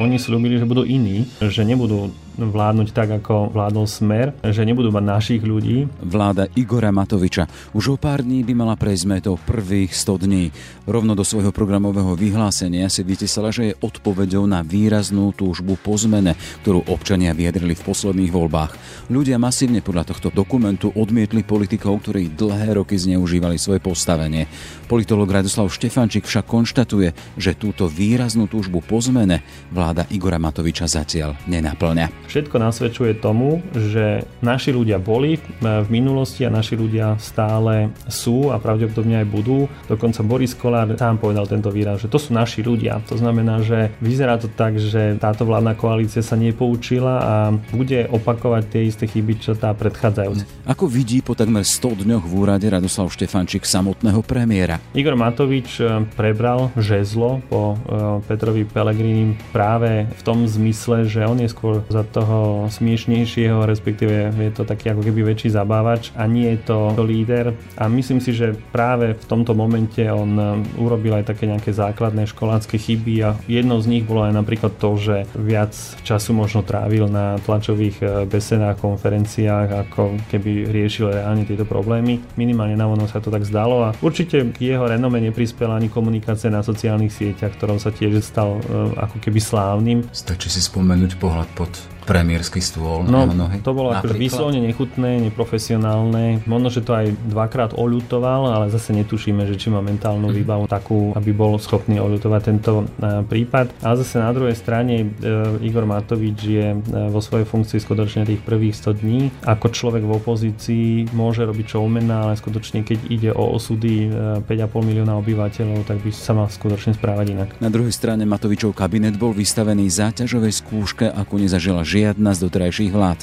Oni slúbili, že budú iní, že nebudú vládnuť tak, ako vládol Smer, že nebudú mať našich ľudí. Vláda Igora Matoviča už o pár dní by mala prejsť metou prvých 100 dní. Rovno do svojho programového vyhlásenia si vytesala, že je odpovedou na výraznú túžbu po zmene, ktorú občania vyjadrili v posledných voľbách. Ľudia masívne podľa tohto dokumentu odmietli politikov, ktorí dlhé roky zneužívali svoje postavenie. Politolog Radoslav Štefančík však konštatuje, že túto výraznú túžbu po zmene vláda Igora Matoviča zatiaľ nenaplňa. Všetko nasvedčuje tomu, že naši ľudia boli v minulosti a naši ľudia stále sú a pravdepodobne aj budú. Dokonca Boris Kolár sám povedal tento výraz, že to sú naši ľudia. To znamená, že vyzerá to tak, že táto vládna koalícia sa nepoučila a bude opakovať tie isté chyby, čo tá predchádzajúca. Ako vidí po takmer 100 dňoch v úrade Radoslav Štefančík samotného premiéra? Igor Matovič eh, prebral žezlo po eh, Petrovi Pelegrini práve v tom zmysle, že on je skôr za to toho smiešnejšieho, respektíve je to taký ako keby väčší zabávač a nie je to, líder. A myslím si, že práve v tomto momente on um, urobil aj také nejaké základné školácké chyby a jednou z nich bolo aj napríklad to, že viac času možno trávil na tlačových uh, besedách, konferenciách, ako keby riešil reálne tieto problémy. Minimálne na sa to tak zdalo a určite k jeho renome neprispela ani komunikácia na sociálnych sieťach, ktorom sa tiež stal uh, ako keby slávnym. Stačí si spomenúť pohľad pod premiérsky stôl no, na nohy. To bolo akože vyslovene nechutné, neprofesionálne. Možno, že to aj dvakrát oľutoval, ale zase netušíme, že či má mentálnu mm. výbavu takú, aby bol schopný oľutovať tento uh, prípad. A zase na druhej strane uh, Igor Matovič je uh, vo svojej funkcii skutočne tých prvých 100 dní. Ako človek v opozícii môže robiť showmana, ale skutočne keď ide o osudy uh, 5,5 milióna obyvateľov, tak by sa mal skutočne správať inak. Na druhej strane Matovičov kabinet bol vystavený záťažovej skúške, ako nezažila žiadna žiadna z doterajších vlád.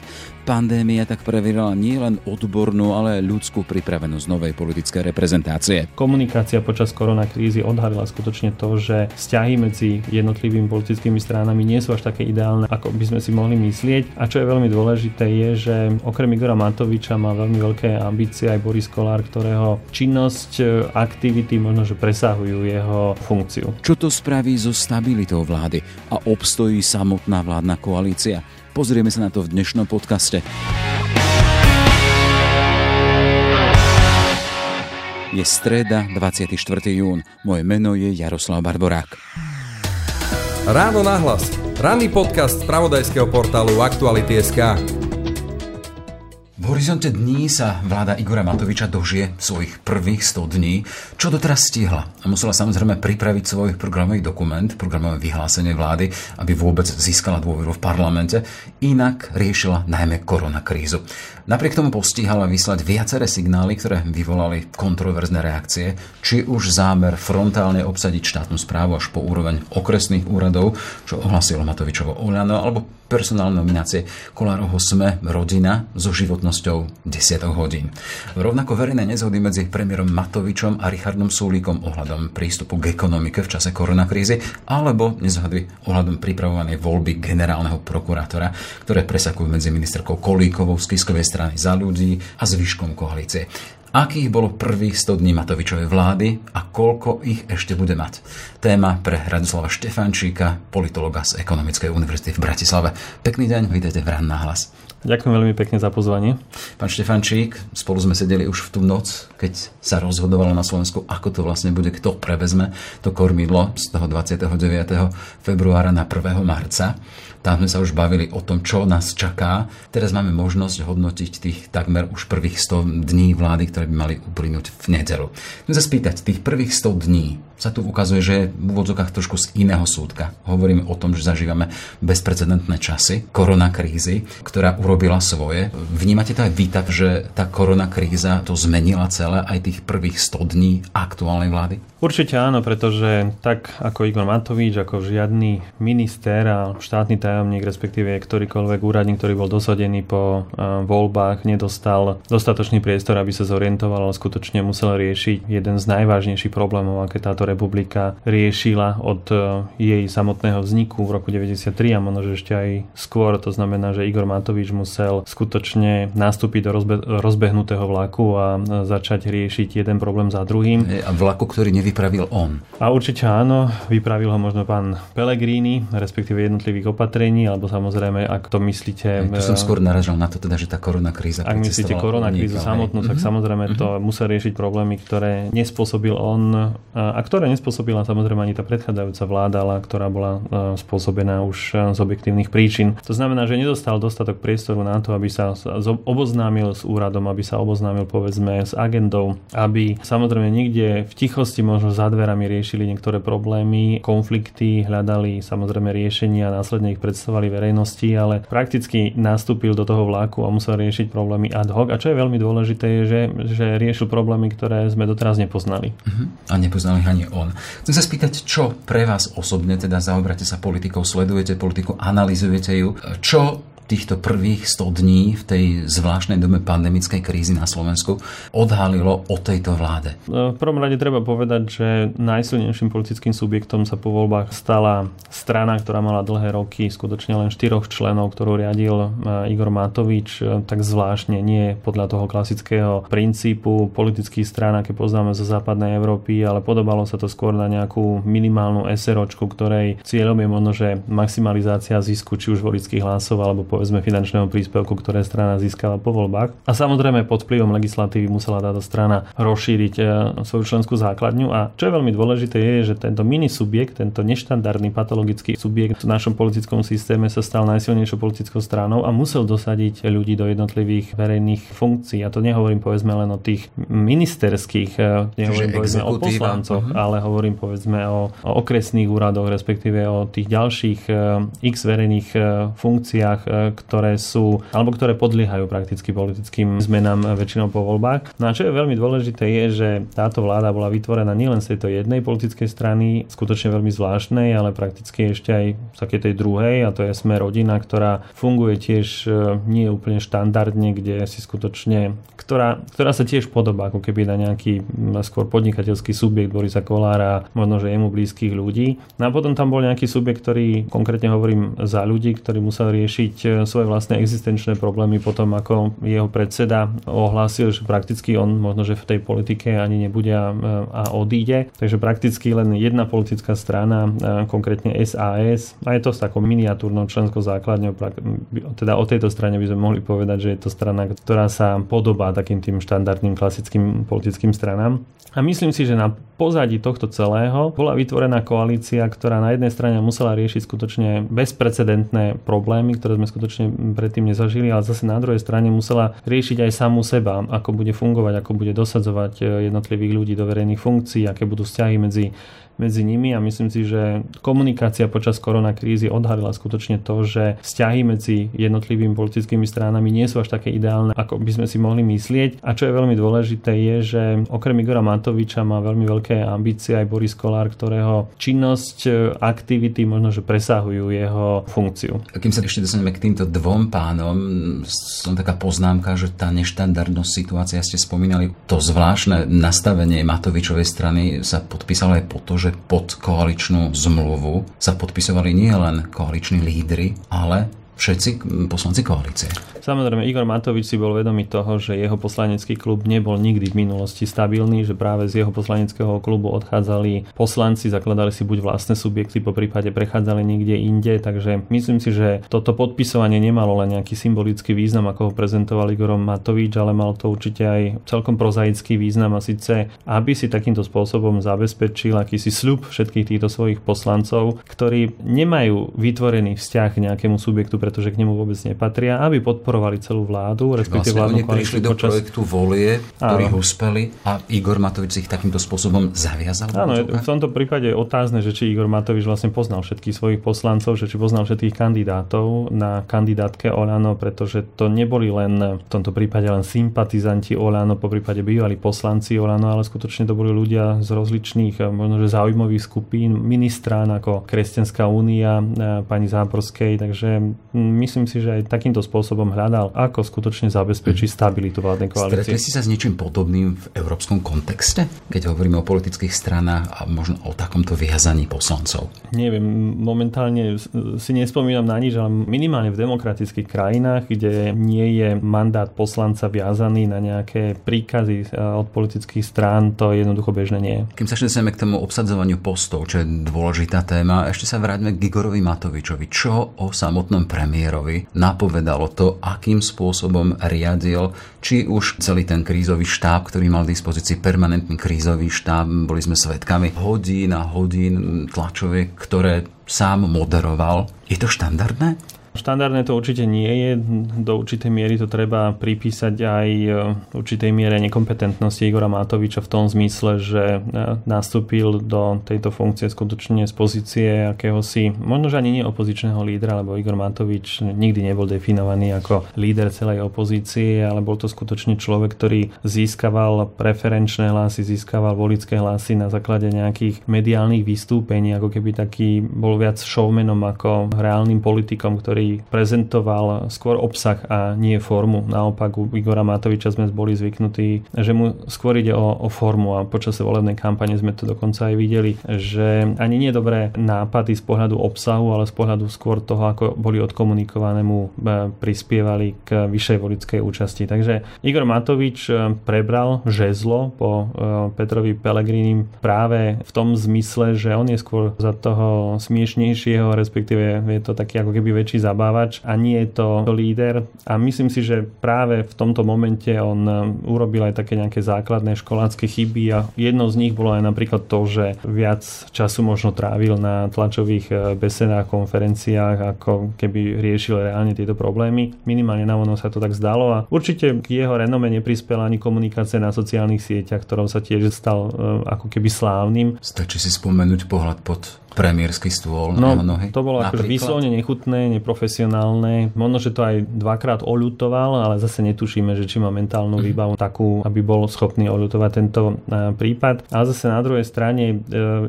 Pandémia tak preverila nielen odbornú, ale aj ľudskú pripravenosť novej politickej reprezentácie. Komunikácia počas koronakrízy odhalila skutočne to, že vzťahy medzi jednotlivými politickými stranami nie sú až také ideálne, ako by sme si mohli myslieť. A čo je veľmi dôležité je, že okrem Igora Matoviča má veľmi veľké ambície aj Boris Kolár, ktorého činnosť, aktivity možno, že presahujú jeho funkciu. Čo to spraví so stabilitou vlády a obstojí samotná vládna koalícia? Pozrieme sa na to v dnešnom podcaste. Je streda, 24. jún. Moje meno je Jaroslav Barborák. Ráno nahlas. Ranný podcast z pravodajského portálu Aktuality.sk. Horizonte dní sa vláda Igora Matoviča dožije svojich prvých 100 dní, čo doteraz stihla. A musela samozrejme pripraviť svoj programový dokument, programové vyhlásenie vlády, aby vôbec získala dôveru v parlamente, inak riešila najmä koronakrízu. Napriek tomu postíhala vyslať viaceré signály, ktoré vyvolali kontroverzné reakcie, či už zámer frontálne obsadiť štátnu správu až po úroveň okresných úradov, čo ohlasilo Matovičovo Oľano, alebo personálne nominácie Kolárovho SME rodina so životnosťou 10 hodín. Rovnako verejné nezhody medzi premiérom Matovičom a Richardom Sulíkom ohľadom prístupu k ekonomike v čase koronakrízy alebo nezhody ohľadom pripravovanej voľby generálneho prokurátora, ktoré presakujú medzi ministerkou Kolíkovou z strany za ľudí a zvyškom koalície akých bolo prvých 100 dní Matovičovej vlády a koľko ich ešte bude mať. Téma pre Radoslava Štefančíka, politologa z Ekonomickej univerzity v Bratislave. Pekný deň, vítajte v Rán hlas. Ďakujem veľmi pekne za pozvanie. Pán Štefančík, spolu sme sedeli už v tú noc, keď sa rozhodovalo na Slovensku, ako to vlastne bude, kto prevezme to kormidlo z toho 29. februára na 1. marca. Tam sme sa už bavili o tom, čo nás čaká. Teraz máme možnosť hodnotiť tých takmer už prvých 100 dní vlády, ktoré by mali uplynúť v nedelu. Chcem sa spýtať, tých prvých 100 dní sa tu ukazuje, že je v úvodzokách trošku z iného súdka. Hovoríme o tom, že zažívame bezprecedentné časy, korona krízy, ktorá urobila svoje. Vnímate to aj vy tak, že tá korona kríza to zmenila celé aj tých prvých 100 dní aktuálnej vlády? Určite áno, pretože tak ako Igor Matovič, ako žiadny minister a štátny tajomník, respektíve ktorýkoľvek úradník, ktorý bol dosadený po voľbách, nedostal dostatočný priestor, aby sa zorientoval orientoval, ale skutočne musel riešiť jeden z najvážnejších problémov, aké táto republika riešila od e, jej samotného vzniku v roku 93 a možno, ešte aj skôr. To znamená, že Igor Matovič musel skutočne nastúpiť do rozbe- rozbehnutého vlaku a začať riešiť jeden problém za druhým. A vlaku, ktorý nevypravil on. A určite áno, vypravil ho možno pán Pellegrini, respektíve jednotlivých opatrení, alebo samozrejme, ak to myslíte... Ja, tu som skôr naražal na to, teda, že tá korona kríza... Ak myslíte korona krízu samotnú, tak mhm. samozrejme to mm-hmm. musel riešiť problémy, ktoré nespôsobil on a ktoré nespôsobila samozrejme ani tá predchádzajúca vláda, ale ktorá bola spôsobená už z objektívnych príčin. To znamená, že nedostal dostatok priestoru na to, aby sa oboznámil s úradom, aby sa oboznámil povedzme s agendou, aby samozrejme niekde v tichosti možno za dverami riešili niektoré problémy, konflikty, hľadali samozrejme riešenia a následne ich predstavovali verejnosti, ale prakticky nastúpil do toho vláku a musel riešiť problémy ad hoc. A čo je veľmi dôležité je, že, že riešil problémy, ktoré sme doteraz nepoznali. Uh-huh. A nepoznali ani on. Chcem sa spýtať, čo pre vás osobne, teda zaoberáte sa politikou, sledujete politiku, analizujete ju, čo týchto prvých 100 dní v tej zvláštnej dobe pandemickej krízy na Slovensku odhalilo o tejto vláde? No, v prvom rade treba povedať, že najsilnejším politickým subjektom sa po voľbách stala strana, ktorá mala dlhé roky, skutočne len štyroch členov, ktorú riadil e, Igor Matovič, e, tak zvláštne nie podľa toho klasického princípu politických strán, aké poznáme zo západnej Európy, ale podobalo sa to skôr na nejakú minimálnu SROčku, ktorej cieľom je možno, že maximalizácia zisku či už volických hlasov alebo povedzme finančného príspevku, ktoré strana získala po voľbách. A samozrejme pod vplyvom legislatívy musela táto strana rozšíriť e, svoju členskú základňu. A čo je veľmi dôležité je, že tento mini subjekt, tento neštandardný patologický subjekt v našom politickom systéme sa stal najsilnejšou politickou stranou a musel dosadiť ľudí do jednotlivých verejných funkcií. A to nehovorím povedzme len o tých ministerských, e, nehovorím Čiže povedzme exekutíva. o poslancoch, uh-huh. ale hovorím povedzme o, o okresných úradoch, respektíve o tých ďalších e, x verejných funkciách, ktoré sú, alebo ktoré podliehajú prakticky politickým zmenám väčšinou po voľbách. No a čo je veľmi dôležité je, že táto vláda bola vytvorená nielen z tejto jednej politickej strany, skutočne veľmi zvláštnej, ale prakticky ešte aj z takej tej druhej, a to je Sme rodina, ktorá funguje tiež e, nie úplne štandardne, kde si skutočne, ktorá, ktorá sa tiež podobá ako keby na nejaký skôr podnikateľský subjekt Borisa Kolára, možno že jemu blízkych ľudí. No a potom tam bol nejaký subjekt, ktorý konkrétne hovorím za ľudí, ktorý musel riešiť e, svoje vlastné existenčné problémy potom, ako jeho predseda ohlásil, že prakticky on možno, že v tej politike ani nebude a, a odíde. Takže prakticky len jedna politická strana, konkrétne SAS, a je to s takou miniatúrnou členskou základňou, teda o tejto strane by sme mohli povedať, že je to strana, ktorá sa podobá takým tým štandardným klasickým politickým stranám. A myslím si, že na pozadí tohto celého bola vytvorená koalícia, ktorá na jednej strane musela riešiť skutočne bezprecedentné problémy, ktoré sme skutočne predtým nezažili, ale zase na druhej strane musela riešiť aj samú seba, ako bude fungovať, ako bude dosadzovať eh, jednotlivých ľudí do verejných funkcií, aké budú vzťahy medzi medzi nimi a myslím si, že komunikácia počas koronakrízy odhalila skutočne to, že vzťahy medzi jednotlivými politickými stranami nie sú až také ideálne, ako by sme si mohli myslieť. A čo je veľmi dôležité je, že okrem Igora Matoviča má veľmi veľké ambície aj Boris Kolár, ktorého činnosť, aktivity možno, že presahujú jeho funkciu. Kým sa ešte dostaneme k týmto dvom pánom, som taká poznámka, že tá neštandardnosť situácia, ste spomínali, to zvláštne nastavenie Matovičovej strany sa podpísalo aj po to, že že pod koaličnú zmluvu sa podpisovali nielen koaliční lídry, ale všetci poslanci koalície. Samozrejme, Igor Matovič si bol vedomý toho, že jeho poslanecký klub nebol nikdy v minulosti stabilný, že práve z jeho poslaneckého klubu odchádzali poslanci, zakladali si buď vlastné subjekty, po prípade prechádzali niekde inde, takže myslím si, že toto podpisovanie nemalo len nejaký symbolický význam, ako ho prezentoval Igor Matovič, ale mal to určite aj celkom prozaický význam a síce, aby si takýmto spôsobom zabezpečil akýsi sľub všetkých týchto svojich poslancov, ktorí nemajú vytvorený vzťah k nejakému subjektu, pretože k nemu vôbec nepatria, aby podporovali celú vládu, respektíve vlastne vládnu oni prišli do počas... projektu volie, ktorý Áno. uspeli a Igor Matovič ich takýmto spôsobom zaviazal? Áno, v tomto prípade je otázne, že či Igor Matovič vlastne poznal všetkých svojich poslancov, že či poznal všetkých kandidátov na kandidátke Olano, pretože to neboli len v tomto prípade len sympatizanti Olano, po prípade bývali poslanci Olano, ale skutočne to boli ľudia z rozličných možno že zaujímavých skupín, ministrán ako Kresťanská únia, pani Záborskej, takže myslím si, že aj takýmto spôsobom hľadal, ako skutočne zabezpečí stabilitu vládnej koalície. Stretli si sa s niečím podobným v európskom kontexte, keď hovoríme o politických stranách a možno o takomto vyhazaní poslancov? Neviem, momentálne si nespomínam na nič, ale minimálne v demokratických krajinách, kde nie je mandát poslanca viazaný na nejaké príkazy e, od politických strán, to jednoducho bežné nie. Kým sa k tomu obsadzovaniu postov, čo je dôležitá téma, ešte sa vráťme k Igorovi Matovičovi. Čo o samotnom premiérovi napovedalo to, akým spôsobom riadil či už celý ten krízový štáb, ktorý mal v dispozícii permanentný krízový štáb, boli sme svetkami hodín a hodín tlačoviek, ktoré sám moderoval. Je to štandardné? Štandardné to určite nie je. Do určitej miery to treba pripísať aj e, určitej miere nekompetentnosti Igora Matoviča v tom zmysle, že e, nastúpil do tejto funkcie skutočne z pozície akéhosi, možno že ani nie opozičného lídra, lebo Igor Matovič nikdy nebol definovaný ako líder celej opozície, ale bol to skutočne človek, ktorý získaval preferenčné hlasy, získaval volické hlasy na základe nejakých mediálnych vystúpení, ako keby taký bol viac showmanom ako reálnym politikom, ktorý prezentoval skôr obsah a nie formu. Naopak u Igora Matoviča sme boli zvyknutí, že mu skôr ide o, o formu a počas volebnej kampane sme to dokonca aj videli, že ani nie dobré nápady z pohľadu obsahu, ale z pohľadu skôr toho, ako boli odkomunikované mu e, prispievali k vyššej volickej účasti. Takže Igor Matovič e, prebral žezlo po e, Petrovi Pelegrini práve v tom zmysle, že on je skôr za toho smiešnejšieho, respektíve je to taký ako keby väčší zabavný zabávač a nie je to líder. A myslím si, že práve v tomto momente on e, urobil aj také nejaké základné školácké chyby a jednou z nich bolo aj napríklad to, že viac času možno trávil na tlačových e, besedách, konferenciách, ako keby riešil reálne tieto problémy. Minimálne na ono sa to tak zdalo a určite k jeho renome neprispela ani komunikácia na sociálnych sieťach, ktorou sa tiež stal e, ako keby slávnym. Stačí si spomenúť pohľad pod premiérsky stôl no, na nohy? to bolo akože vyslovne nechutné, neprofesionálne. Možno, že to aj dvakrát oľutoval, ale zase netušíme, že či má mentálnu mhm. výbavu takú, aby bol schopný oľutovať tento e, prípad. Ale zase na druhej strane e,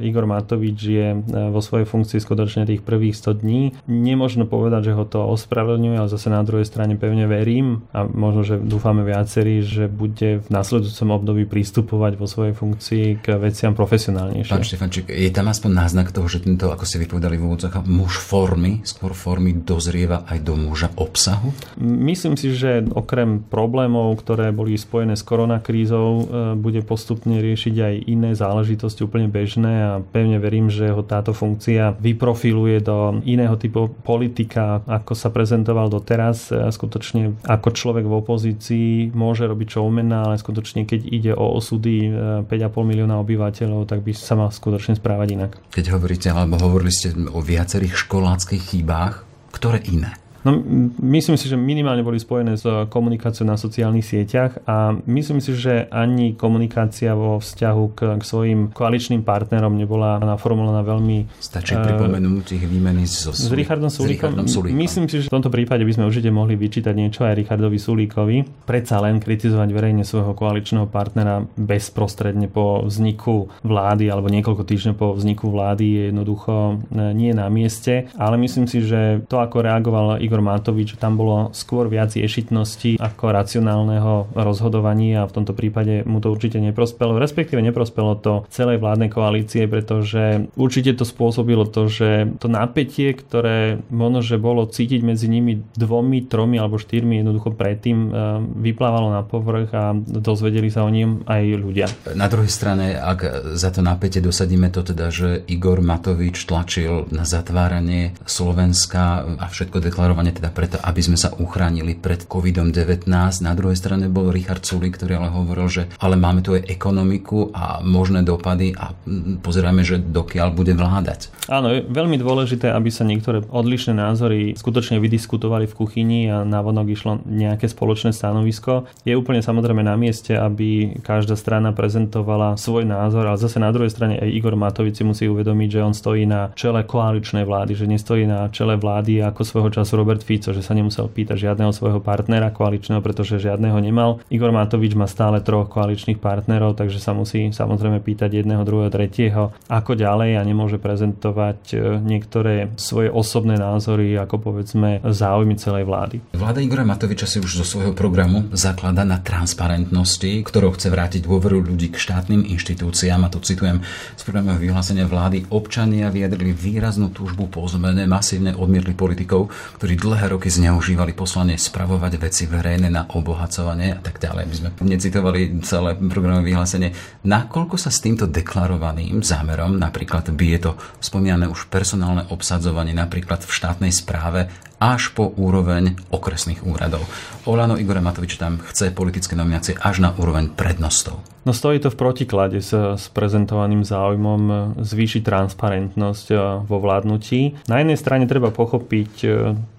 Igor Matovič je e, vo svojej funkcii skutočne tých prvých 100 dní. Nemožno povedať, že ho to ospravedlňuje, ale zase na druhej strane pevne verím a možno, že dúfame viacerí, že bude v nasledujúcom období pristupovať vo svojej funkcii k veciam profesionálnejšie. Pán Štefančík, je tam aspoň náznak toho, že že tento, ako ste vypovedali v úvodzách, muž formy, skôr formy dozrieva aj do muža obsahu? Myslím si, že okrem problémov, ktoré boli spojené s koronakrízou, e, bude postupne riešiť aj iné záležitosti úplne bežné a pevne verím, že ho táto funkcia vyprofiluje do iného typu politika, ako sa prezentoval doteraz. E, skutočne ako človek v opozícii môže robiť showmana, ale skutočne keď ide o osudy 5,5 e, milióna obyvateľov, tak by sa mal skutočne správať inak. Keď hovoríte ste, alebo hovorili ste o viacerých školáckých chybách, ktoré iné? No, myslím si, že minimálne boli spojené s komunikáciou na sociálnych sieťach a myslím si, že ani komunikácia vo vzťahu k, k svojim koaličným partnerom nebola naformulovaná veľmi... Stačí uh, pripomenúť ich výmeny so, s Richardom Sulíkom. S Sulíkom. Myslím si, že v tomto prípade by sme určite mohli vyčítať niečo aj Richardovi Sulíkovi. Predsa len kritizovať verejne svojho koaličného partnera bezprostredne po vzniku vlády alebo niekoľko týždňov po vzniku vlády je jednoducho e, nie na mieste. Ale myslím si, že to, ako reagoval Igor Matovič, tam bolo skôr viac ješitnosti ako racionálneho rozhodovania a v tomto prípade mu to určite neprospelo, respektíve neprospelo to celej vládnej koalície, pretože určite to spôsobilo to, že to napätie, ktoré možno, že bolo cítiť medzi nimi dvomi, tromi alebo štyrmi jednoducho predtým e, vyplávalo na povrch a dozvedeli sa o ním aj ľudia. Na druhej strane, ak za to napätie dosadíme to teda, že Igor Matovič tlačil na zatváranie Slovenska a všetko deklaroval hlavne teda preto, aby sme sa uchránili pred COVID-19. Na druhej strane bol Richard Sulik, ktorý ale hovoril, že ale máme tu aj ekonomiku a možné dopady a pozeráme, že dokiaľ bude vládať. Áno, je veľmi dôležité, aby sa niektoré odlišné názory skutočne vydiskutovali v kuchyni a vonok išlo nejaké spoločné stanovisko. Je úplne samozrejme na mieste, aby každá strana prezentovala svoj názor, ale zase na druhej strane aj Igor Matovici musí uvedomiť, že on stojí na čele koaličnej vlády, že nestojí na čele vlády, ako svojho času Robert Fico, že sa nemusel pýtať žiadneho svojho partnera koaličného, pretože žiadneho nemal. Igor Matovič má stále troch koaličných partnerov, takže sa musí samozrejme pýtať jedného, druhého, tretieho, ako ďalej a nemôže prezentovať e, niektoré svoje osobné názory, ako povedzme záujmy celej vlády. Vláda Igora Matoviča si už zo svojho programu zaklada na transparentnosti, ktorou chce vrátiť dôveru ľudí k štátnym inštitúciám a to citujem z programového vyhlásenia vlády. Občania vyjadrili výraznú túžbu po zmene, masívne odmietli politikov, ktorí dlhé roky zneužívali poslanie spravovať veci verejné na obohacovanie a tak ďalej. My sme necitovali celé programové vyhlásenie. Nakoľko sa s týmto deklarovaným zámerom, napríklad by je to spomínané už personálne obsadzovanie napríklad v štátnej správe až po úroveň okresných úradov. Olano Igor Matovič tam chce politické nominácie až na úroveň prednostov. No stojí to v protiklade s, s prezentovaným záujmom zvýšiť transparentnosť e, vo vládnutí. Na jednej strane treba pochopiť e,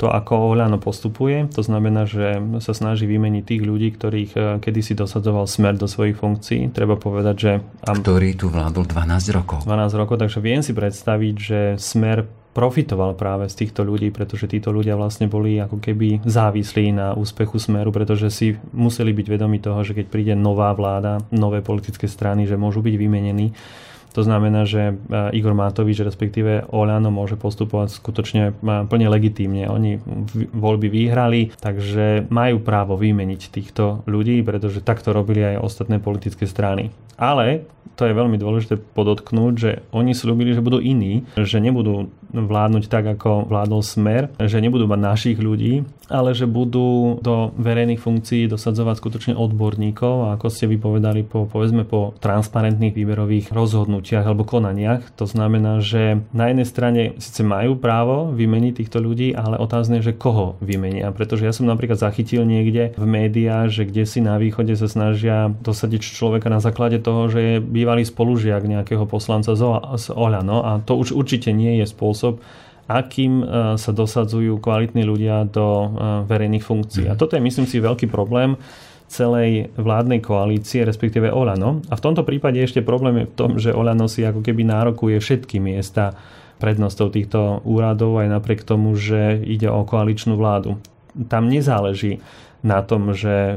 to, ako Olano postupuje. To znamená, že sa snaží vymeniť tých ľudí, ktorých e, kedysi dosadzoval smer do svojich funkcií. Treba povedať, že... Ktorý tu vládol 12 rokov. 12 rokov, takže viem si predstaviť, že smer profitoval práve z týchto ľudí, pretože títo ľudia vlastne boli ako keby závislí na úspechu Smeru, pretože si museli byť vedomi toho, že keď príde nová vláda, nové politické strany, že môžu byť vymenení. To znamená, že e, Igor Matovič, respektíve Olano, môže postupovať skutočne e, plne legitímne. Oni voľby vyhrali, takže majú právo vymeniť týchto ľudí, pretože takto robili aj ostatné politické strany. Ale to je veľmi dôležité podotknúť, že oni slúbili, že budú iní, že nebudú vládnuť tak, ako vládol Smer, že nebudú mať našich ľudí, ale že budú do verejných funkcií dosadzovať skutočne odborníkov ako ste vypovedali po, povedzme po transparentných výberových rozhodnutiach alebo konaniach. To znamená, že na jednej strane síce majú právo vymeniť týchto ľudí, ale otázne je, že koho vymenia. Pretože ja som napríklad zachytil niekde v médiách, že kde si na východe sa snažia dosadiť človeka na základe toho, že je bývalý spolužiak nejakého poslanca z Oľano a to už určite nie je spôsob, akým e, sa dosadzujú kvalitní ľudia do e, verejných funkcií. A toto je, myslím si, veľký problém celej vládnej koalície, respektíve Olano. A v tomto prípade ešte problém je v tom, že Olano si ako keby nárokuje všetky miesta prednostov týchto úradov aj napriek tomu, že ide o koaličnú vládu. Tam nezáleží na tom, že e,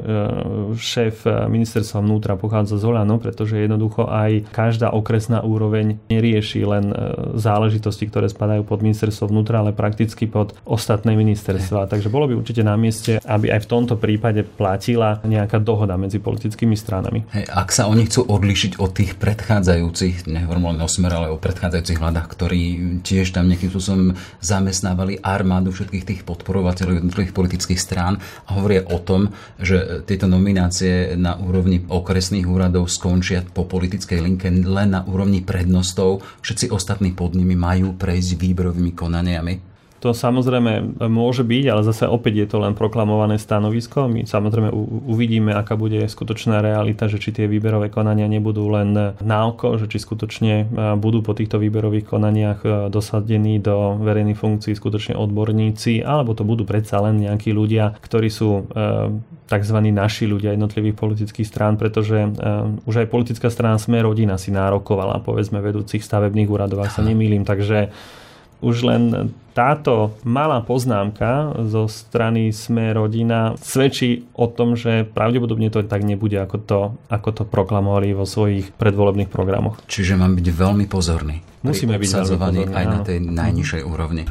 šéf ministerstva vnútra pochádza z Olano, pretože jednoducho aj každá okresná úroveň nerieši len e, záležitosti, ktoré spadajú pod ministerstvo vnútra, ale prakticky pod ostatné ministerstva. Takže bolo by určite na mieste, aby aj v tomto prípade platila nejaká dohoda medzi politickými stranami. Hey, ak sa oni chcú odlišiť od tých predchádzajúcich, nehovorím len o smer, ale o predchádzajúcich vládach, ktorí tiež tam nejakým spôsobom zamestnávali armádu všetkých tých podporovateľov jednotlivých politických strán a hovoria o tom, že tieto nominácie na úrovni okresných úradov skončia po politickej linke len na úrovni prednostov. Všetci ostatní pod nimi majú prejsť výberovými konaniami. To samozrejme môže byť, ale zase opäť je to len proklamované stanovisko. My samozrejme uvidíme, aká bude skutočná realita, že či tie výberové konania nebudú len na oko, že či skutočne e, budú po týchto výberových konaniach e, dosadení do verejných funkcií skutočne odborníci, alebo to budú predsa len nejakí ľudia, ktorí sú e, tzv. naši ľudia jednotlivých politických strán, pretože už aj politická strana Sme rodina si nárokovala, povedzme, vedúcich stavebných úradov, ak sa nemýlim, takže už len táto malá poznámka zo strany Sme rodina svedčí o tom, že pravdepodobne to tak nebude, ako to, ako to proklamovali vo svojich predvolebných programoch. Čiže mám byť veľmi pozorný. Musíme byť obsadzovaní aj na tej najnižšej úrovni. E,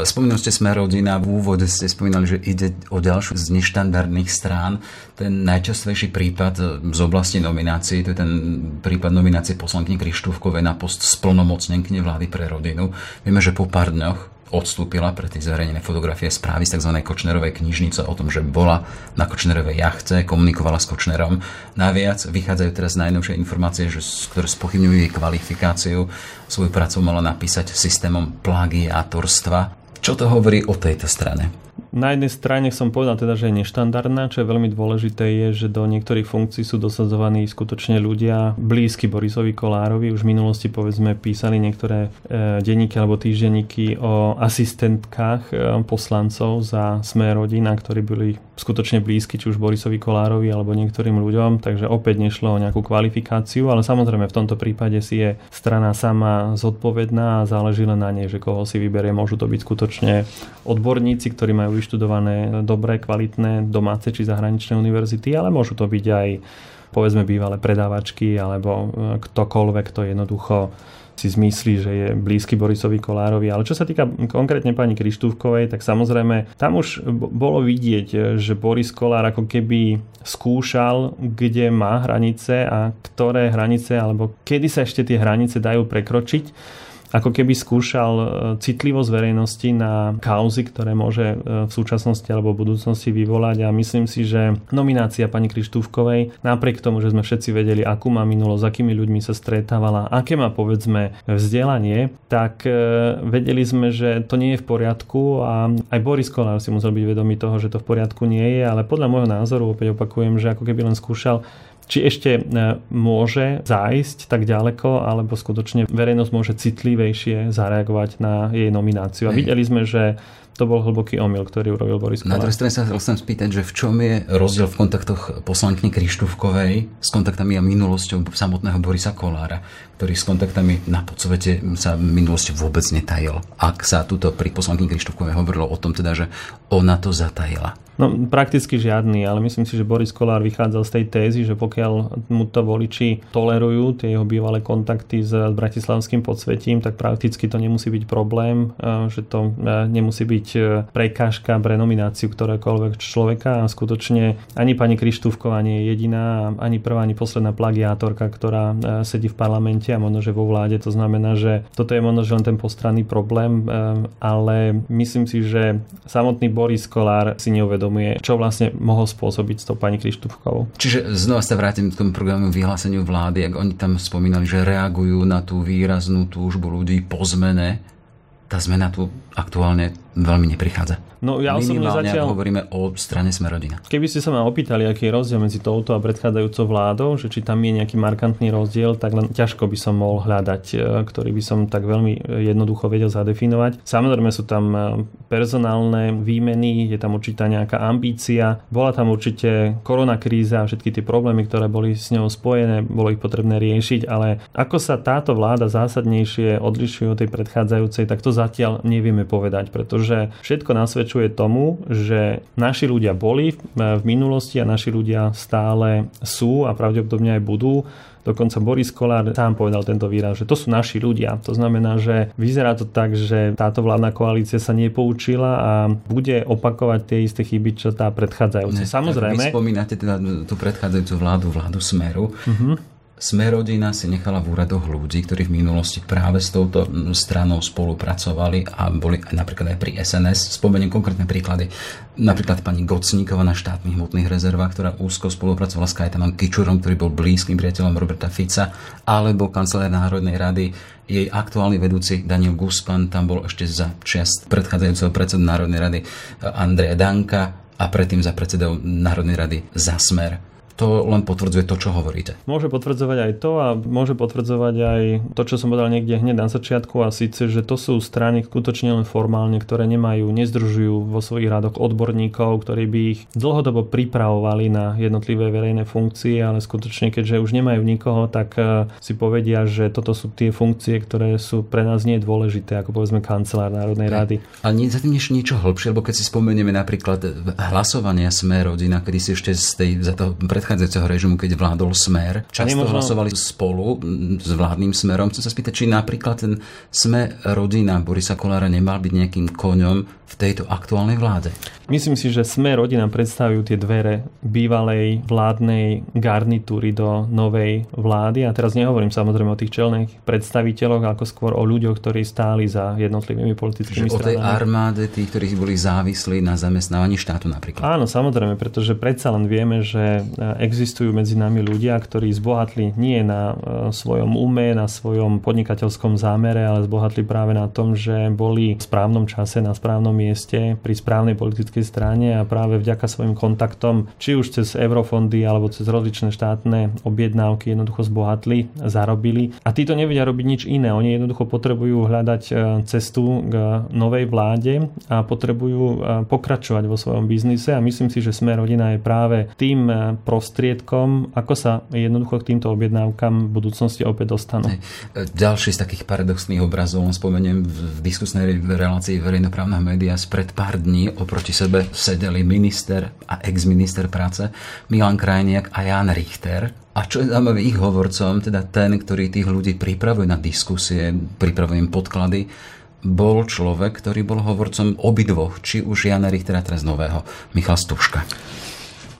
spomínali ste Sme rodina, v úvode ste spomínali, že ide o ďalšiu z neštandardných strán. Ten najčastejší prípad z oblasti nominácií, to je ten prípad nominácie poslankyne Krištúvkovej na post splnomocnenkyne vlády pre rodinu. Vieme, že po pár dňoch odstúpila pre tie zverejnené fotografie správy z tzv. Kočnerovej knižnice o tom, že bola na Kočnerovej jachte, komunikovala s Kočnerom. Naviac vychádzajú teraz najnovšie informácie, že, ktoré spochybňujú jej kvalifikáciu. Svoju prácu mala napísať systémom plagiátorstva. Čo to hovorí o tejto strane? Na jednej strane som povedal teda, že je neštandardná, čo je veľmi dôležité je, že do niektorých funkcií sú dosadzovaní skutočne ľudia blízky Borisovi Kolárovi. Už v minulosti povedzme písali niektoré e, denníky alebo týždenníky o asistentkách e, poslancov za Sme rodina, ktorí boli skutočne blízky či už Borisovi Kolárovi alebo niektorým ľuďom, takže opäť nešlo o nejakú kvalifikáciu, ale samozrejme v tomto prípade si je strana sama zodpovedná a záleží len na nej, že koho si vyberie. Môžu to byť skutočne odborníci, ktorí majú vyštudované dobré, kvalitné domáce či zahraničné univerzity, ale môžu to byť aj povedzme bývalé predávačky alebo e, ktokoľvek, kto jednoducho si zmyslí, že je blízky Borisovi Kolárovi. Ale čo sa týka konkrétne pani Krištúvkovej, tak samozrejme tam už bolo vidieť, že Boris Kolár ako keby skúšal, kde má hranice a ktoré hranice, alebo kedy sa ešte tie hranice dajú prekročiť ako keby skúšal e, citlivosť verejnosti na kauzy, ktoré môže e, v súčasnosti alebo v budúcnosti vyvolať. A myslím si, že nominácia pani Krištúvkovej, napriek tomu, že sme všetci vedeli, akú má minulosť, s akými ľuďmi sa stretávala, aké má povedzme vzdelanie, tak e, vedeli sme, že to nie je v poriadku a aj Boris Kolár si musel byť vedomý toho, že to v poriadku nie je, ale podľa môjho názoru opäť opakujem, že ako keby len skúšal či ešte e, môže zájsť tak ďaleko, alebo skutočne verejnosť môže citlivejšie zareagovať na jej nomináciu. A videli sme, že to bol hlboký omyl, ktorý urobil Boris Kolár. Na druhej strane sa chcem spýtať, že v čom je rozdiel v kontaktoch poslankyne Krištúvkovej s kontaktami a minulosťou samotného Borisa Kolára, ktorý s kontaktami na podsvete sa minulosti vôbec netajil. Ak sa tuto pri poslankyni Krištúvkovej hovorilo o tom teda, že ona to zatajila. No, prakticky žiadny, ale myslím si, že Boris Kolár vychádzal z tej tézy, že pokiaľ mu to voliči tolerujú, tie jeho bývalé kontakty s bratislavským podsvetím, tak prakticky to nemusí byť problém, že to e, nemusí byť prekážka pre nomináciu ktorékoľvek človeka a skutočne ani pani Krištúvková nie je jediná, ani prvá, ani posledná plagiátorka, ktorá sedí v parlamente a možno, že vo vláde. To znamená, že toto je možno, že len ten postranný problém, ale myslím si, že samotný Boris Kolár si neuvedomuje uvedomuje, čo vlastne mohol spôsobiť s tou pani Krištúfkovou. Čiže znova sa vrátim k tomu programu vyhláseniu vlády, ak oni tam spomínali, že reagujú na tú výraznú túžbu ľudí po zmene, tá zmena tu aktuálne veľmi neprichádza. No ja osobne zatiaľ... hovoríme o strane Smerodina. Keby ste sa ma opýtali, aký je rozdiel medzi touto a predchádzajúcou vládou, že či tam je nejaký markantný rozdiel, tak len ťažko by som mohol hľadať, e, ktorý by som tak veľmi jednoducho vedel zadefinovať. Samozrejme sú tam e, personálne výmeny, je tam určitá nejaká ambícia, bola tam určite korona kríza a všetky tie problémy, ktoré boli s ňou spojené, bolo ich potrebné riešiť, ale ako sa táto vláda zásadnejšie odlišuje od tej predchádzajúcej, tak to zatiaľ nevieme povedať, pretože všetko nasvedčuje nasvedčuje tomu, že naši ľudia boli v minulosti a naši ľudia stále sú a pravdepodobne aj budú. Dokonca Boris Kolár sám povedal tento výraz, že to sú naši ľudia. To znamená, že vyzerá to tak, že táto vládna koalícia sa nepoučila a bude opakovať tie isté chyby, čo tá predchádzajúca. Samozrejme. Vy spomínate teda tú predchádzajúcu vládu, vládu Smeru. Uh-huh. Smerodina si nechala v úradoch ľudí, ktorí v minulosti práve s touto stranou spolupracovali a boli napríklad aj pri SNS. Spomeniem konkrétne príklady. Napríklad pani Gocníkova na štátnych hmotných rezervách, ktorá úzko spolupracovala s Kajtanom Kičurom, ktorý bol blízkym priateľom Roberta Fica, alebo kancelár Národnej rady jej aktuálny vedúci Daniel Guspan, tam bol ešte za časť predchádzajúceho predsedu Národnej rady Andreja Danka a predtým za predsedou Národnej rady za Smer to len potvrdzuje to, čo hovoríte. Môže potvrdzovať aj to a môže potvrdzovať aj to, čo som povedal niekde hneď na začiatku a síce, že to sú strany skutočne len formálne, ktoré nemajú, nezdružujú vo svojich radoch odborníkov, ktorí by ich dlhodobo pripravovali na jednotlivé verejné funkcie, ale skutočne, keďže už nemajú nikoho, tak e, si povedia, že toto sú tie funkcie, ktoré sú pre nás nie dôležité, ako povedzme kancelár Národnej rady. A nie, za tým ešte niečo hĺbšie, lebo keď si spomenieme napríklad hlasovania Sme rodina, kedy si ešte z tej, za toho predchádzajúceho režimu, keď vládol smer, často nemožno... hlasovali spolu s vládnym smerom. Chcem sa spýtať, či napríklad ten sme rodina Borisa Kolára nemal byť nejakým koňom v tejto aktuálnej vláde. Myslím si, že sme rodina predstavujú tie dvere bývalej vládnej garnitúry do novej vlády. A teraz nehovorím samozrejme o tých čelných predstaviteľoch, ako skôr o ľuďoch, ktorí stáli za jednotlivými politickými Čiže stranami. O tej armáde, tých, ktorí boli závislí na zamestnávaní štátu napríklad. Áno, samozrejme, pretože predsa len vieme, že e, existujú medzi nami ľudia, ktorí zbohatli nie na svojom ume, na svojom podnikateľskom zámere, ale zbohatli práve na tom, že boli v správnom čase na správnom mieste pri správnej politickej strane a práve vďaka svojim kontaktom, či už cez eurofondy alebo cez rozličné štátne objednávky jednoducho zbohatli, zarobili. A títo nevedia robiť nič iné. Oni jednoducho potrebujú hľadať cestu k novej vláde a potrebujú pokračovať vo svojom biznise a myslím si, že Sme rodina je práve tým prostriedkom, ako sa jednoducho k týmto objednávkam v budúcnosti opäť dostanú. Ďalší z takých paradoxných obrazov spomeniem v diskusnej relácii verejnoprávna média spred pár dní oproti sebe sedeli minister a ex-minister práce Milan Krajniak a Jan Richter. A čo je zaujímavé ich hovorcom, teda ten, ktorý tých ľudí pripravuje na diskusie, pripravuje im podklady, bol človek, ktorý bol hovorcom obidvoch, či už Jana Richtera, teraz nového, Michal Stuška.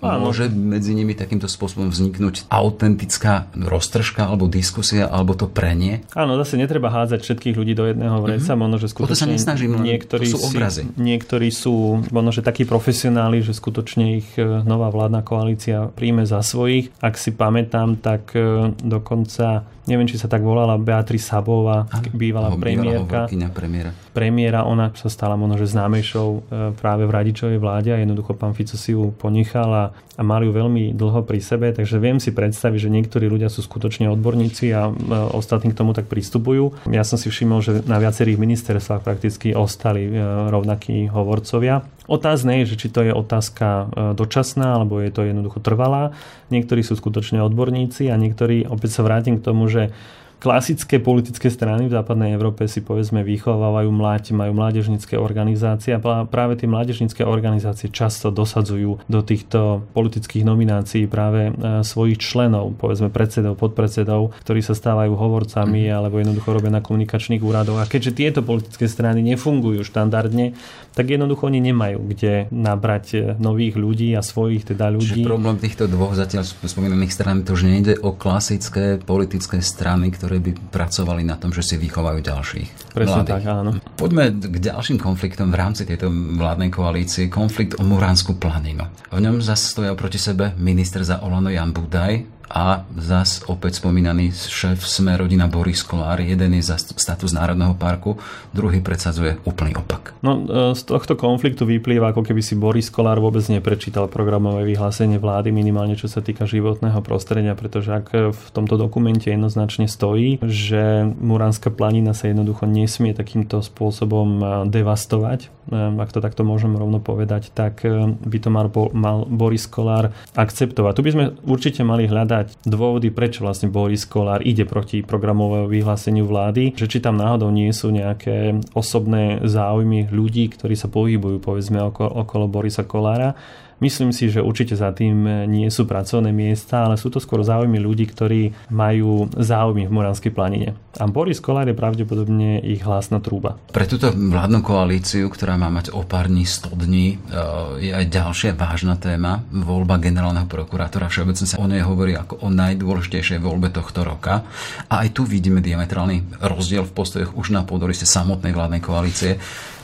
Áno. Môže medzi nimi takýmto spôsobom vzniknúť autentická roztržka alebo diskusia, alebo to prenie? Áno, zase netreba hádzať všetkých ľudí do jedného vreca. Mm-hmm. Možno, že skutočne o to sa nesnažím, niektorí to sú obrazy. Si, niektorí sú možno, že takí profesionáli, že skutočne ich e, nová vládna koalícia príjme za svojich. Ak si pamätám, tak e, dokonca neviem, či sa tak volala Beatrice Sabová, bývalá premiérka. premiéra. Premiéra, ona sa stala možno, že známejšou e, práve v Radičovej vláde a jednoducho pán Fico si ju ponechal a, a mali ju veľmi dlho pri sebe, takže viem si predstaviť, že niektorí ľudia sú skutočne odborníci a e, ostatní k tomu tak pristupujú. Ja som si všimol, že na viacerých ministerstvách prakticky ostali e, rovnakí hovorcovia. Otázne je, že či to je otázka dočasná, alebo je to jednoducho trvalá. Niektorí sú skutočne odborníci a niektorí, opäť sa vrátim k tomu, že klasické politické strany v západnej Európe si povedzme vychovávajú mláti, majú mládežnické organizácie a práve tie mládežnické organizácie často dosadzujú do týchto politických nominácií práve e, svojich členov, povedzme predsedov, podpredsedov, ktorí sa stávajú hovorcami mhm. alebo jednoducho robia na komunikačných úradoch. A keďže tieto politické strany nefungujú štandardne, tak jednoducho oni nemajú kde nabrať e, nových ľudí a svojich teda ľudí. Čiže problém týchto dvoch zatiaľ spomínaných strán to už nejde o klasické politické strany, ktoré ktoré by pracovali na tom, že si vychovajú ďalších Presne mladých. tak, áno. Poďme k ďalším konfliktom v rámci tejto vládnej koalície. Konflikt o Muránsku planinu. V ňom zase stoja proti sebe minister za Olano Jan Budaj, a zas opäť spomínaný šéf Sme rodina Boris Kolár. Jeden je za status Národného parku, druhý predsadzuje úplný opak. No, e, z tohto konfliktu vyplýva, ako keby si Boris Kolár vôbec neprečítal programové vyhlásenie vlády, minimálne čo sa týka životného prostredia, pretože ak v tomto dokumente jednoznačne stojí, že Muránska planina sa jednoducho nesmie takýmto spôsobom e, devastovať, e, ak to takto môžem rovno povedať, tak by to mal, mal Boris Kolár akceptovať. Tu by sme určite mali hľadať hľadať dôvody, prečo vlastne Boris Kolár ide proti programovému vyhláseniu vlády, že či tam náhodou nie sú nejaké osobné záujmy ľudí, ktorí sa pohybujú povedzme okolo, okolo Borisa Kolára Myslím si, že určite za tým nie sú pracovné miesta, ale sú to skôr záujmy ľudí, ktorí majú záujmy v Moranskej planine. A Boris Kolár je pravdepodobne ich hlasná trúba. Pre túto vládnu koalíciu, ktorá má mať o pár dní, 100 dní, eh, je aj ďalšia vážna téma, voľba generálneho prokurátora. Všeobecne sa o nej hovorí ako o najdôležitejšej voľbe tohto roka. A aj tu vidíme diametrálny rozdiel v postojoch už na podoriste samotnej vládnej koalície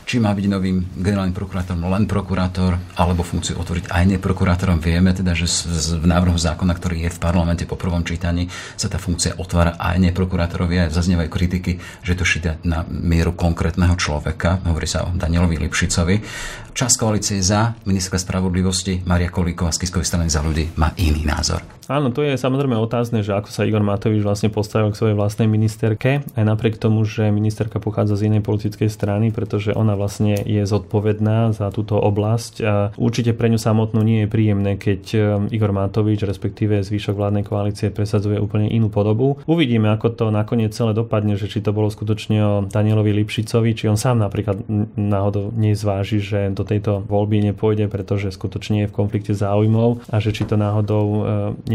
či má byť novým generálnym prokurátorom len prokurátor, alebo funkciu otvoriť aj neprokurátorom. Vieme teda, že v návrhu zákona, ktorý je v parlamente po prvom čítaní, sa tá funkcia otvára aj neprokurátorovi. Aj zaznievajú kritiky, že to šíte na mieru konkrétneho človeka. Hovorí sa o Danielovi Lipšicovi. Čas koalície za, ministerka spravodlivosti Maria Kolíková z Kiskovej strany za ľudí má iný názor. Áno, to je samozrejme otázne, že ako sa Igor Matovič vlastne postavil k svojej vlastnej ministerke, aj napriek tomu, že ministerka pochádza z inej politickej strany, pretože ona vlastne je zodpovedná za túto oblasť a určite pre ňu samotnú nie je príjemné, keď e, Igor Matovič, respektíve zvyšok vládnej koalície presadzuje úplne inú podobu. Uvidíme, ako to nakoniec celé dopadne, že či to bolo skutočne o Danielovi Lipšicovi, či on sám napríklad náhodou nezváži, že do tejto voľby nepôjde, pretože skutočne je v konflikte záujmov a že či to náhodou e,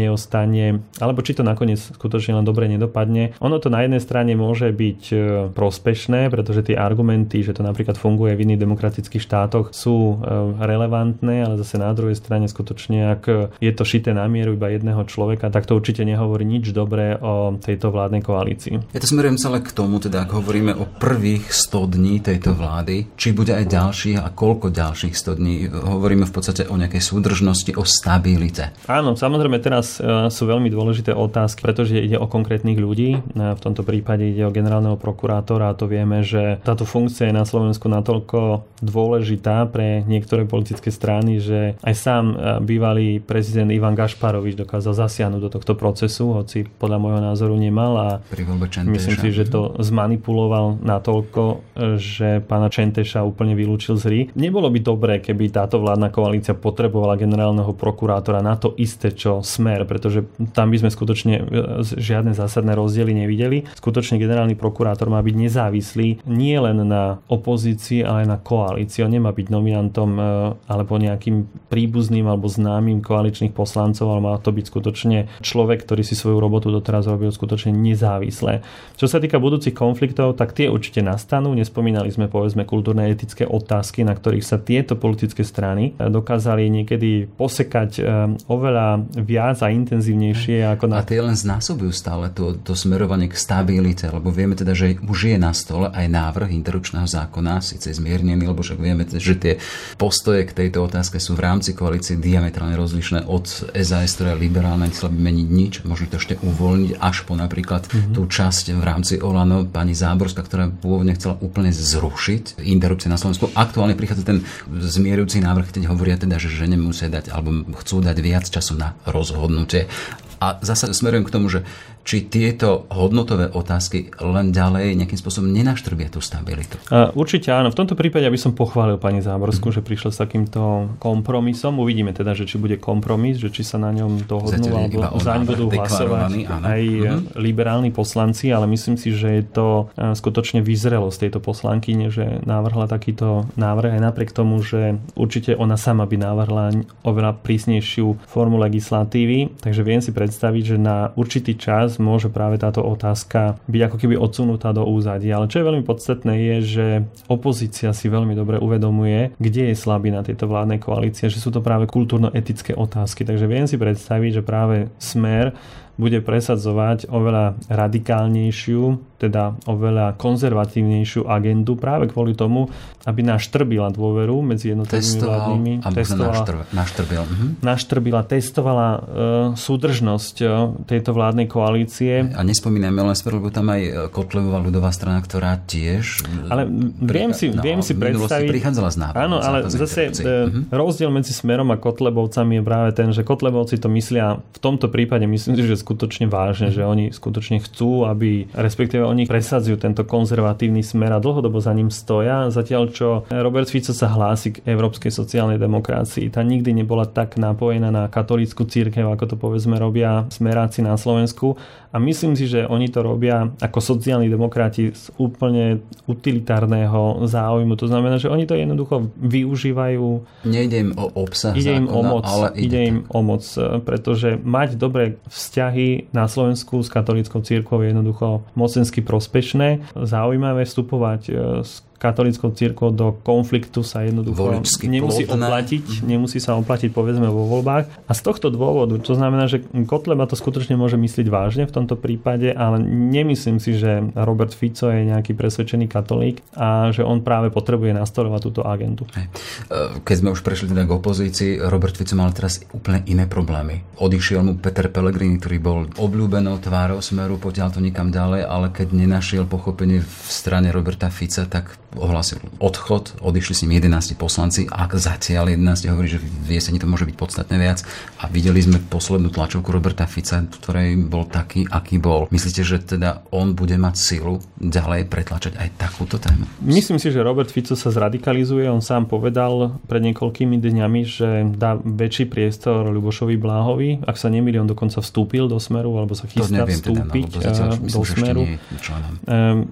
neostane, alebo či to nakoniec skutočne len dobre nedopadne. Ono to na jednej strane môže byť e, prospešné, pretože tie argumenty, že to napríklad funguje v iných demokratických štátoch sú e, relevantné, ale zase na druhej strane skutočne, ak je to šité na mieru iba jedného človeka, tak to určite nehovorí nič dobré o tejto vládnej koalícii. Ja to smerujem celé k tomu, teda ak hovoríme o prvých 100 dní tejto vlády, či bude aj ďalších a koľko ďalších 100 dní. Hovoríme v podstate o nejakej súdržnosti, o stabilite. Áno, samozrejme teraz e, sú veľmi dôležité otázky, pretože ide o konkrétnych ľudí. E, v tomto prípade ide o generálneho prokurátora a to vieme, že táto funkcia je na Slovensku natoľko dôležitá pre niektoré politické strany, že aj sám e, bývalý prezident Ivan Gašparovič dokázal zasiahnuť do tohto procesu, hoci podľa môjho názoru nemal a myslím si, že to zmanipuloval natoľko, že pána Čenteša úplne vylúčil z hry. Nebolo by dobré, keby táto vládna koalícia potrebovala generálneho prokurátora na to isté, čo smer, pretože tam by sme skutočne e, žiadne zásadné rozdiely nevideli. Skutočne generálny prokurátor má byť nezávislý nie len na opozícii, ale aj na koalícii. On nemá byť nominantom e, alebo nejakým príbuzným alebo známym koaličných poslancov, ale má to byť skutočne človek, ktorý si svoju robotu doteraz robil skutočne nezávisle. Čo sa týka budúcich konfliktov, tak tie určite nastanú. Nespomínali sme povedzme kultúrne etické otázky, na ktorých sa tieto politické strany dokázali niekedy posekať e, oveľa viac a intenzívnejšie ako na... A tie len znásobujú stále to, to smerovanie k stabilite, lebo vieme teda, že už je na stole aj návrh interručného zákona, síce zmiernený, lebo však vieme, že tie postoje k tejto otázke sú v rámci koalície diametrálne rozlišné od SAS, ktorá je liberálna, nechcela by meniť nič, možno to ešte uvoľniť až po napríklad mm-hmm. tú časť v rámci Olano, pani Záborská, ktorá pôvodne chcela úplne zrušiť interrupcie na Slovensku. Aktuálne prichádza ten zmierujúci návrh, keď hovoria teda, že žene musia dať alebo chcú dať viac času na rozhodnutie. luce. A zase smerujem k tomu, že či tieto hodnotové otázky len ďalej nejakým spôsobom nenaštrbia tú stabilitu. Určite áno. V tomto prípade by som pochválil pani Záborsku, mm. že prišla s takýmto kompromisom. Uvidíme teda, že či bude kompromis, že či sa na ňom dohodnú alebo zaň budú hlasovať áno. aj mm. liberálni poslanci, ale myslím si, že je to skutočne vyzrelosť tejto poslankyne, že navrhla takýto návrh aj napriek tomu, že určite ona sama by navrhla oveľa prísnejšiu formu legislatívy, takže viem si predstaviť, že na určitý čas môže práve táto otázka byť ako keby odsunutá do úzadia. Ale čo je veľmi podstatné je, že opozícia si veľmi dobre uvedomuje, kde je slabina tejto vládnej koalície, že sú to práve kultúrno-etické otázky. Takže viem si predstaviť, že práve smer bude presadzovať oveľa radikálnejšiu teda oveľa konzervatívnejšiu agendu práve kvôli tomu, aby naštrbila dôveru medzi jednotlivými vládnymi. Testovala, naštrbil. Mhm. Naštrbila, testovala uh, súdržnosť uh, tejto vládnej koalície. A nespomínajme len smer, lebo tam aj e, Kotlevová ľudová strana, ktorá tiež... Ale viem si, no, viem si predstaviť... prichádzala z návrhu. Áno, ale zase uh, rozdiel medzi Smerom a Kotlebovcami je práve ten, že Kotlebovci to myslia v tomto prípade myslím si, že skutočne vážne, že oni skutočne chcú, aby respektíve oni presadzujú tento konzervatívny smer a dlhodobo za ním stoja, zatiaľ čo Robert Fico sa hlási k európskej sociálnej demokracii. Tá nikdy nebola tak napojená na katolícku církev, ako to povedzme robia smeráci na Slovensku a myslím si, že oni to robia ako sociálni demokrati z úplne utilitárneho záujmu. To znamená, že oni to jednoducho využívajú. Nejde im o obsah ide zákona, im o moc, ale ide, ide im o moc, pretože mať dobré vzťahy na Slovensku s katolíckou církvou je jednoducho mocensky prospešné. Zaujímavé vstupovať s katolickou církvou do konfliktu sa jednoducho Voličsky nemusí plodné. oplatiť, nemusí sa oplatiť povedzme vo voľbách. A z tohto dôvodu, to znamená, že Kotleba to skutočne môže myslieť vážne v tomto prípade, ale nemyslím si, že Robert Fico je nejaký presvedčený katolík a že on práve potrebuje nastolovať túto agentu. E, keď sme už prešli teda k opozícii, Robert Fico mal teraz úplne iné problémy. Odišiel mu Peter Pellegrini, ktorý bol obľúbenou tvárou smeru, potiaľ to nikam ďalej, ale keď nenašiel pochopenie v strane Roberta Fica, tak ohlásil odchod, odišli s ním 11 poslanci a zatiaľ 11 hovorí, že v jeseni to môže byť podstatne viac a videli sme poslednú tlačovku Roberta Fica, v ktorej bol taký, aký bol. Myslíte, že teda on bude mať silu ďalej pretlačať aj takúto tému? Myslím si, že Robert Fico sa zradikalizuje. On sám povedal pred niekoľkými dňami, že dá väčší priestor Ľubošovi Bláhovi. Ak sa nemýli, on dokonca vstúpil do Smeru alebo sa chystá vstúpiť teda, no, do Smeru.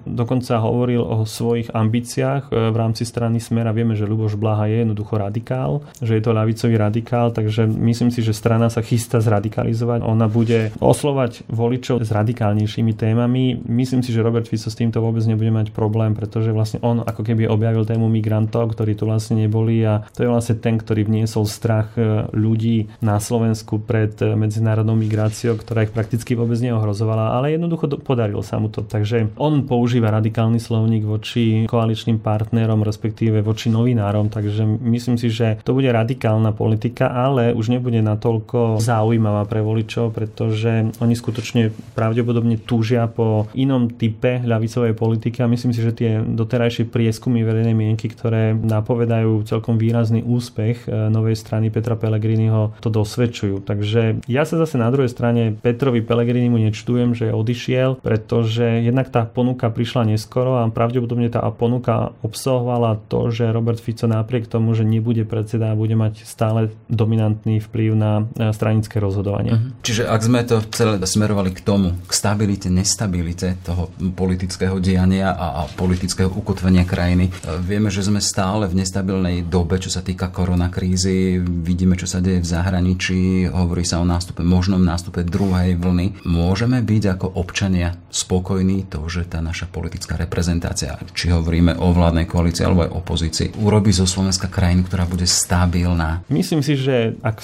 Dokonca hovoril o svojich ambíciách pozíciách v rámci strany Smer a vieme, že Luboš Blaha je jednoducho radikál, že je to ľavicový radikál, takže myslím si, že strana sa chystá zradikalizovať. Ona bude oslovať voličov s radikálnejšími témami. Myslím si, že Robert Fico s týmto vôbec nebude mať problém, pretože vlastne on ako keby objavil tému migrantov, ktorí tu vlastne neboli a to je vlastne ten, ktorý vniesol strach e, ľudí na Slovensku pred e, medzinárodnou migráciou, ktorá ich prakticky vôbec neohrozovala, ale jednoducho podarilo sa mu to. Takže on používa radikálny slovník voči koaličným partnerom, respektíve voči novinárom, takže myslím si, že to bude radikálna politika, ale už nebude natoľko zaujímavá pre voličov, pretože oni skutočne pravdepodobne túžia po inom type ľavicovej politiky a myslím si, že tie doterajšie prieskumy verejnej mienky, ktoré napovedajú celkom výrazný úspech e, novej strany Petra Pellegriniho, to dosvedčujú. Takže ja sa zase na druhej strane Petrovi Pellegrinimu nečtujem, že odišiel, pretože jednak tá ponuka prišla neskoro a pravdepodobne tá ponuka obsahovala to, že Robert Fico napriek tomu, že nebude predseda a bude mať stále dominantný vplyv na stranické rozhodovanie. Uh-huh. Čiže ak sme to celé smerovali k tomu, k stabilite, nestabilite toho politického diania a, a politického ukotvenia krajiny, e, vieme, že sme stále v nestabilnej dobe, čo sa týka koronakrízy, vidíme, čo sa deje v zahraničí, hovorí sa o nástupe, možnom nástupe druhej vlny. Môžeme byť ako občania spokojní to, že tá naša politická reprezentácia, či hovoríme o vládnej koalícii alebo aj opozícii, urobí zo Slovenska krajinu, ktorá bude stabilná? Myslím si, že ak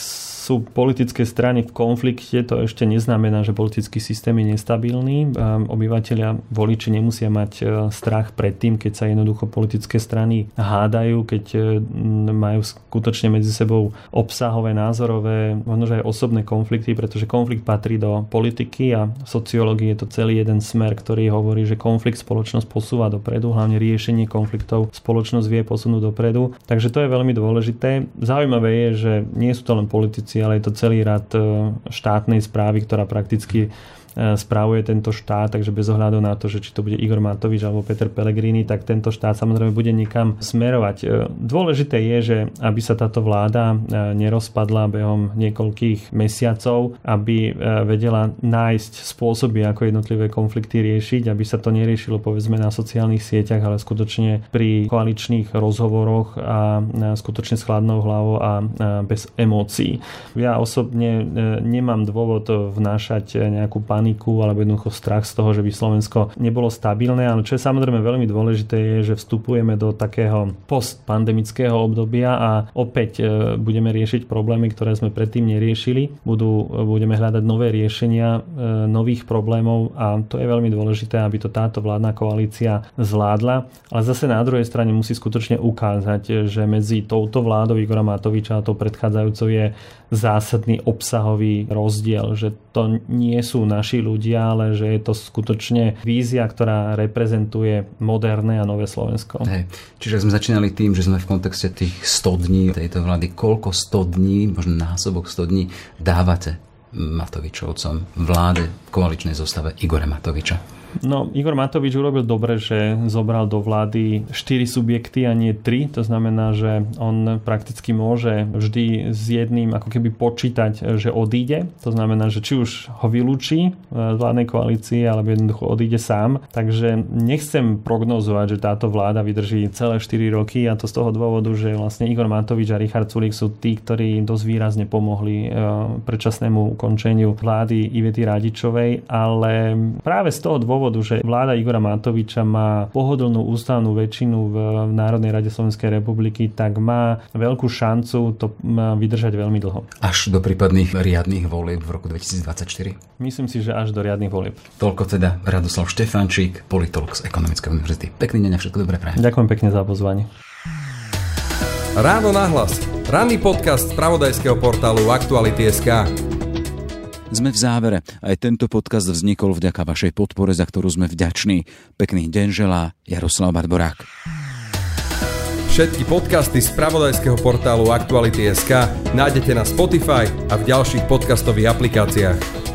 sú politické strany v konflikte, to ešte neznamená, že politický systém je nestabilný. Obyvateľia, voliči nemusia mať e, strach pred tým, keď sa jednoducho politické strany hádajú, keď e, majú skutočne medzi sebou obsahové, názorové, možno aj osobné konflikty, pretože konflikt patrí do politiky a v sociológii je to celý jeden smer, ktorý hovorí, že konflikt spoločnosť posúva dopredu, hlavne riešenie konfliktov spoločnosť vie posunúť dopredu. Takže to je veľmi dôležité. Zaujímavé je, že nie sú to len politici, ale je to celý rad e, štátnej správy, ktorá prakticky správuje tento štát, takže bez ohľadu na to, že či to bude Igor Matovič alebo Peter Pellegrini, tak tento štát samozrejme bude niekam smerovať. E, dôležité je, že aby sa táto vláda e, nerozpadla behom niekoľkých mesiacov, aby vedela nájsť spôsoby, ako jednotlivé konflikty riešiť, aby sa to neriešilo povedzme na sociálnych sieťach, ale skutočne pri koaličných rozhovoroch a skutočne s chladnou hlavou a bez emócií. Ja osobne nemám dôvod vnášať nejakú paniku paniku alebo jednoducho strach z toho, že by Slovensko nebolo stabilné, ale čo je samozrejme veľmi dôležité je, že vstupujeme do takého postpandemického obdobia a opäť e, budeme riešiť problémy, ktoré sme predtým neriešili. Budú, budeme hľadať nové riešenia e, nových problémov a to je veľmi dôležité, aby to táto vládna koalícia zvládla. Ale zase na druhej strane musí skutočne ukázať, že medzi touto vládou Igora Matoviča a tou predchádzajúcou je zásadný obsahový rozdiel, že to nie sú naši ľudia, ale že je to skutočne vízia, ktorá reprezentuje moderné a nové Slovensko. Hej. Čiže sme začínali tým, že sme v kontexte tých 100 dní tejto vlády, koľko 100 dní, možno násobok 100 dní dávate Matovičovcom vláde koaličnej zostave Igora Matoviča? No, Igor Matovič urobil dobre, že zobral do vlády 4 subjekty a nie 3. To znamená, že on prakticky môže vždy s jedným ako keby počítať, že odíde. To znamená, že či už ho vylúči z vládnej koalície, alebo jednoducho odíde sám. Takže nechcem prognozovať, že táto vláda vydrží celé 4 roky a to z toho dôvodu, že vlastne Igor Matovič a Richard Sulik sú tí, ktorí dosť výrazne pomohli e, predčasnému ukončeniu vlády Ivety Radičovej, ale práve z toho dôvodu dôvodu, že vláda Igora Matoviča má pohodlnú ústavnú väčšinu v Národnej rade Slovenskej republiky, tak má veľkú šancu to vydržať veľmi dlho. Až do prípadných riadných volieb v roku 2024? Myslím si, že až do riadnych volieb. Toľko teda Radoslav Štefančík, politolog z Ekonomickej univerzity. Pekný deň a všetko dobré prajem. Ďakujem pekne za pozvanie. Ráno nahlas. Ranný podcast z pravodajského portálu Aktuality.sk. Sme v závere. Aj tento podcast vznikol vďaka vašej podpore, za ktorú sme vďační. Pekný deň želá Jaroslav Barborák. Všetky podcasty z pravodajského portálu Aktuality.sk nájdete na Spotify a v ďalších podcastových aplikáciách.